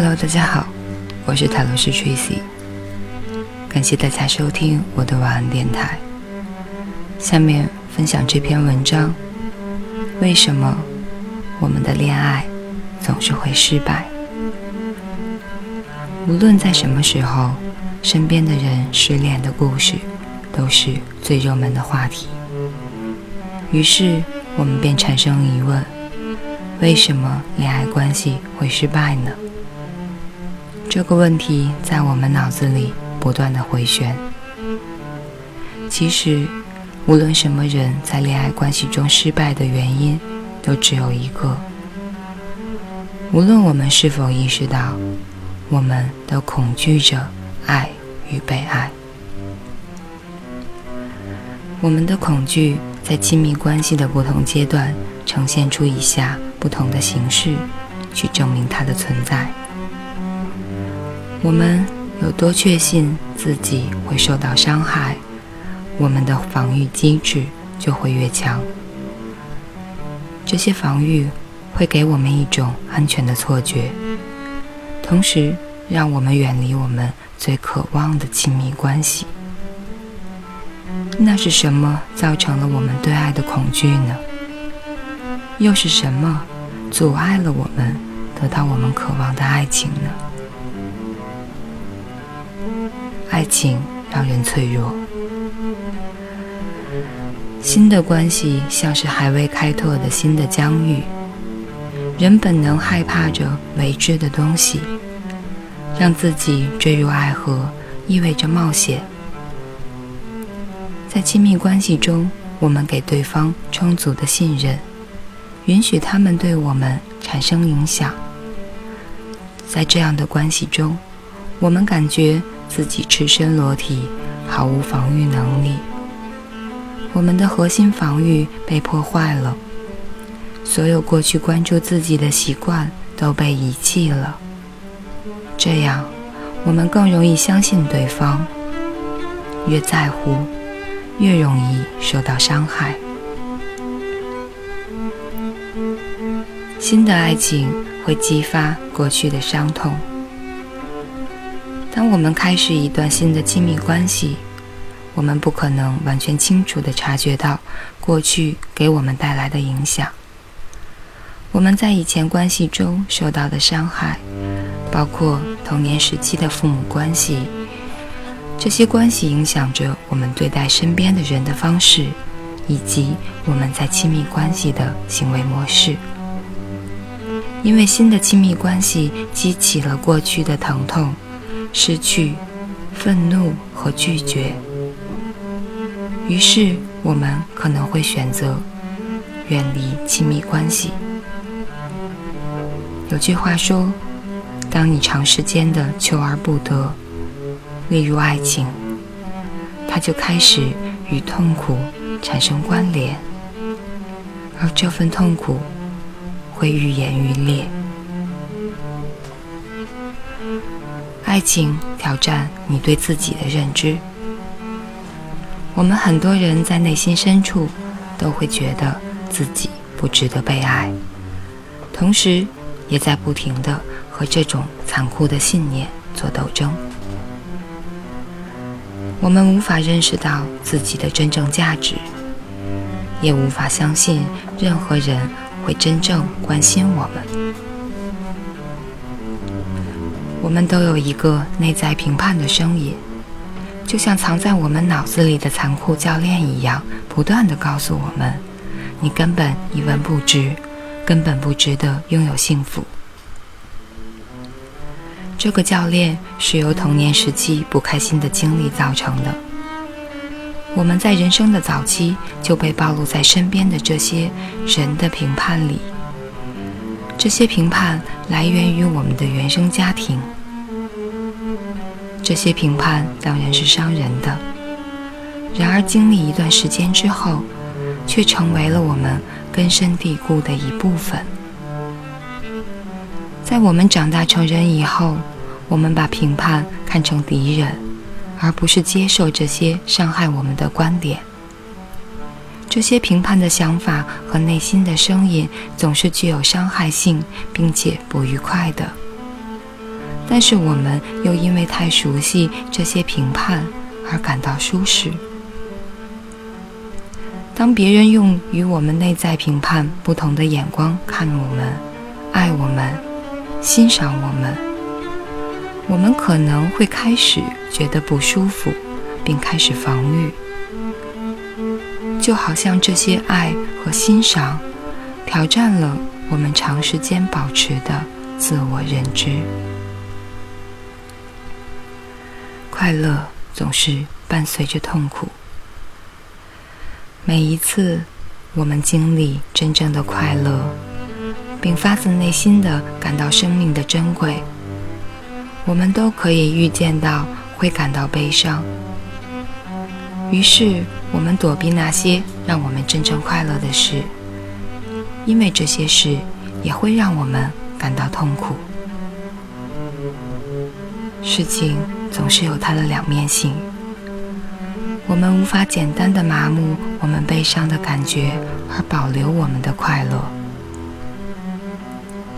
Hello，大家好，我是塔罗斯 Tracy，感谢大家收听我的晚安电台。下面分享这篇文章：为什么我们的恋爱总是会失败？无论在什么时候，身边的人失恋的故事都是最热门的话题。于是我们便产生疑问：为什么恋爱关系会失败呢？这个问题在我们脑子里不断的回旋。其实，无论什么人在恋爱关系中失败的原因，都只有一个。无论我们是否意识到，我们都恐惧着爱与被爱。我们的恐惧在亲密关系的不同阶段呈现出以下不同的形式，去证明它的存在。我们有多确信自己会受到伤害，我们的防御机制就会越强。这些防御会给我们一种安全的错觉，同时让我们远离我们最渴望的亲密关系。那是什么造成了我们对爱的恐惧呢？又是什么阻碍了我们得到我们渴望的爱情呢？爱情让人脆弱，新的关系像是还未开拓的新的疆域，人本能害怕着未知的东西，让自己坠入爱河意味着冒险。在亲密关系中，我们给对方充足的信任，允许他们对我们产生影响。在这样的关系中，我们感觉。自己赤身裸体，毫无防御能力。我们的核心防御被破坏了，所有过去关注自己的习惯都被遗弃了。这样，我们更容易相信对方。越在乎，越容易受到伤害。新的爱情会激发过去的伤痛。当我们开始一段新的亲密关系，我们不可能完全清楚地察觉到过去给我们带来的影响。我们在以前关系中受到的伤害，包括童年时期的父母关系，这些关系影响着我们对待身边的人的方式，以及我们在亲密关系的行为模式。因为新的亲密关系激起了过去的疼痛。失去、愤怒和拒绝，于是我们可能会选择远离亲密关系。有句话说：“当你长时间的求而不得，例如爱情，它就开始与痛苦产生关联，而这份痛苦会愈演愈烈。”爱情挑战你对自己的认知。我们很多人在内心深处都会觉得自己不值得被爱，同时也在不停的和这种残酷的信念做斗争。我们无法认识到自己的真正价值，也无法相信任何人会真正关心我们。我们都有一个内在评判的声音，就像藏在我们脑子里的残酷教练一样，不断的告诉我们：“你根本一文不值，根本不值得拥有幸福。”这个教练是由童年时期不开心的经历造成的。我们在人生的早期就被暴露在身边的这些人的评判里。这些评判来源于我们的原生家庭，这些评判当然是伤人的。然而，经历一段时间之后，却成为了我们根深蒂固的一部分。在我们长大成人以后，我们把评判看成敌人，而不是接受这些伤害我们的观点。这些评判的想法和内心的声音总是具有伤害性，并且不愉快的。但是我们又因为太熟悉这些评判而感到舒适。当别人用与我们内在评判不同的眼光看我们、爱我们、欣赏我们，我们可能会开始觉得不舒服，并开始防御，就好像这些爱和欣赏挑战了我们长时间保持的自我认知。快乐总是伴随着痛苦。每一次我们经历真正的快乐，并发自内心的感到生命的珍贵，我们都可以预见到会感到悲伤。于是我们躲避那些让我们真正快乐的事，因为这些事也会让我们感到痛苦。事情总是有它的两面性。我们无法简单的麻木我们悲伤的感觉，而保留我们的快乐。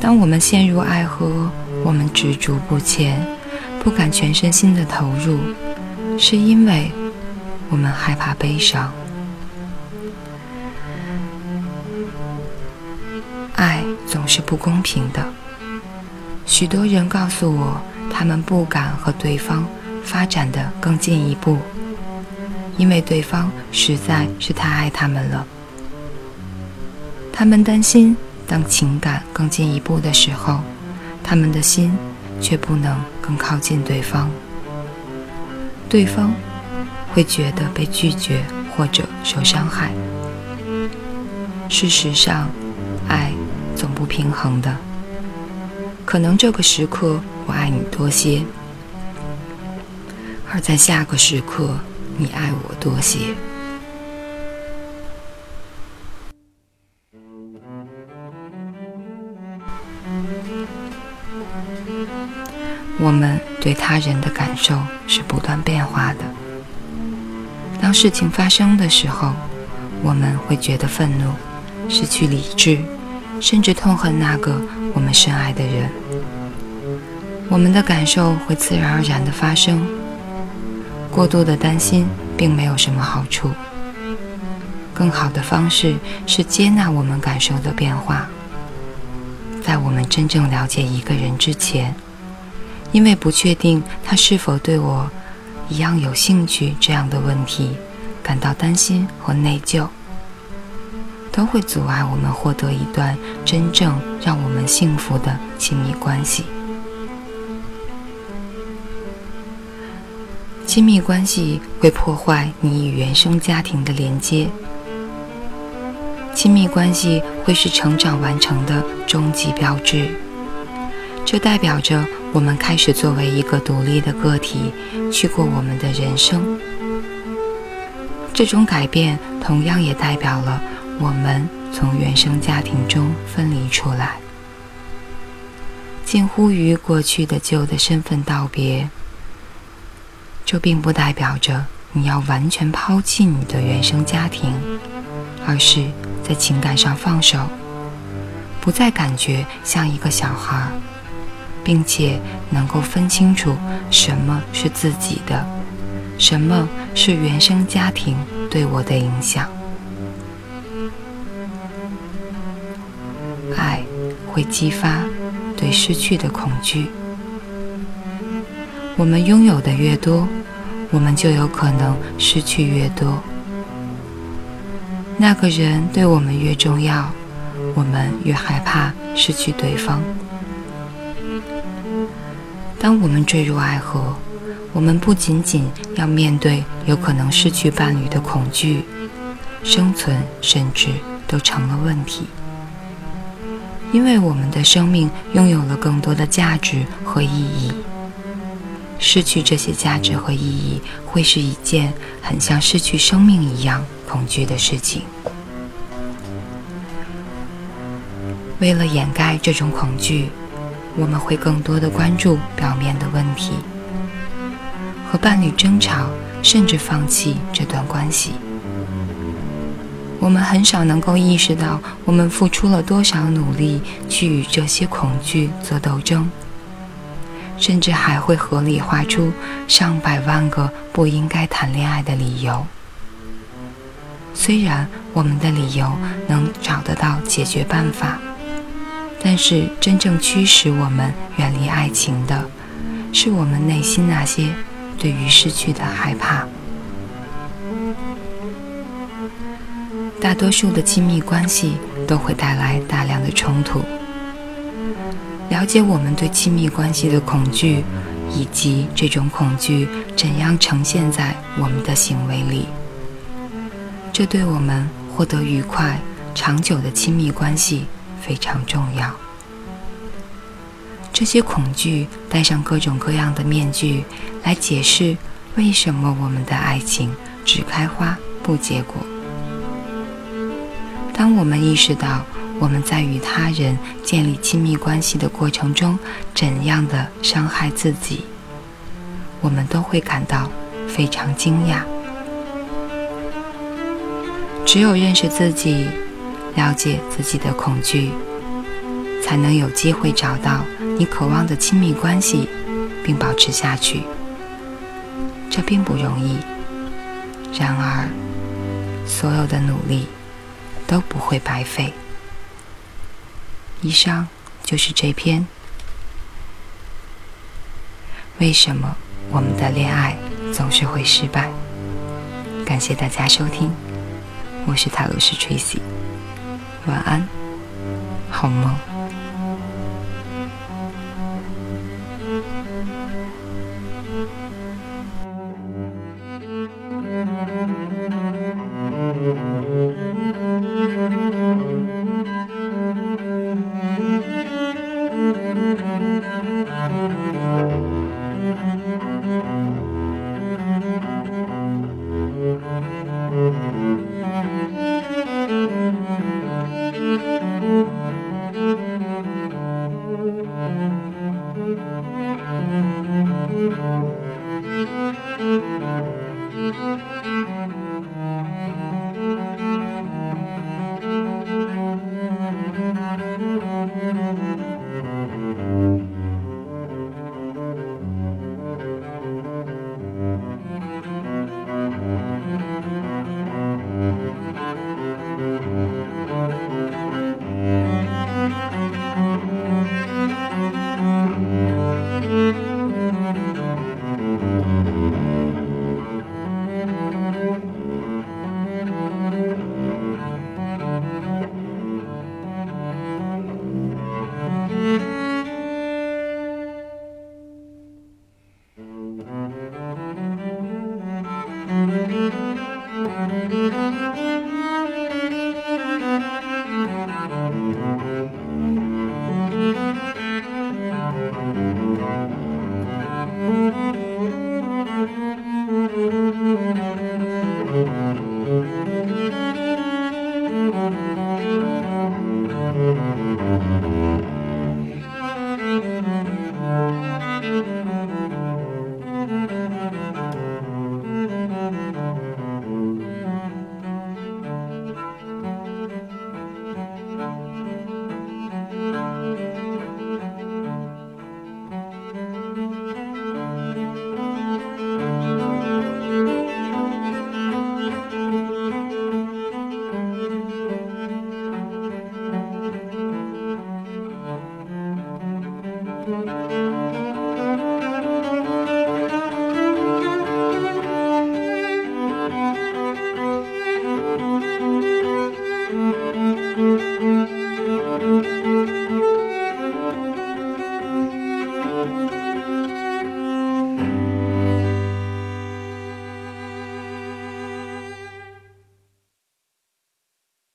当我们陷入爱河，我们执着不前，不敢全身心的投入，是因为我们害怕悲伤。爱总是不公平的。许多人告诉我，他们不敢和对方发展的更进一步。因为对方实在是太爱他们了，他们担心当情感更进一步的时候，他们的心却不能更靠近对方，对方会觉得被拒绝或者受伤害。事实上，爱总不平衡的，可能这个时刻我爱你多些，而在下个时刻。你爱我多些。我们对他人的感受是不断变化的。当事情发生的时候，我们会觉得愤怒、失去理智，甚至痛恨那个我们深爱的人。我们的感受会自然而然的发生。过度的担心并没有什么好处。更好的方式是接纳我们感受的变化。在我们真正了解一个人之前，因为不确定他是否对我一样有兴趣这样的问题感到担心和内疚，都会阻碍我们获得一段真正让我们幸福的亲密关系。亲密关系会破坏你与原生家庭的连接。亲密关系会是成长完成的终极标志。这代表着我们开始作为一个独立的个体去过我们的人生。这种改变同样也代表了我们从原生家庭中分离出来，近乎于过去的旧的身份道别。这并不代表着你要完全抛弃你的原生家庭，而是在情感上放手，不再感觉像一个小孩，并且能够分清楚什么是自己的，什么是原生家庭对我的影响。爱会激发对失去的恐惧。我们拥有的越多，我们就有可能失去越多。那个人对我们越重要，我们越害怕失去对方。当我们坠入爱河，我们不仅仅要面对有可能失去伴侣的恐惧，生存甚至都成了问题，因为我们的生命拥有了更多的价值和意义。失去这些价值和意义，会是一件很像失去生命一样恐惧的事情。为了掩盖这种恐惧，我们会更多的关注表面的问题，和伴侣争吵，甚至放弃这段关系。我们很少能够意识到，我们付出了多少努力去与这些恐惧做斗争。甚至还会合理化出上百万个不应该谈恋爱的理由。虽然我们的理由能找得到解决办法，但是真正驱使我们远离爱情的，是我们内心那些对于失去的害怕。大多数的亲密关系都会带来大量的冲突。了解我们对亲密关系的恐惧，以及这种恐惧怎样呈现在我们的行为里，这对我们获得愉快、长久的亲密关系非常重要。这些恐惧戴上各种各样的面具，来解释为什么我们的爱情只开花不结果。当我们意识到，我们在与他人建立亲密关系的过程中，怎样的伤害自己，我们都会感到非常惊讶。只有认识自己，了解自己的恐惧，才能有机会找到你渴望的亲密关系，并保持下去。这并不容易，然而，所有的努力都不会白费。以上就是这篇。为什么我们的恋爱总是会失败？感谢大家收听，我是塔罗斯 Tracy，晚安，好梦。Música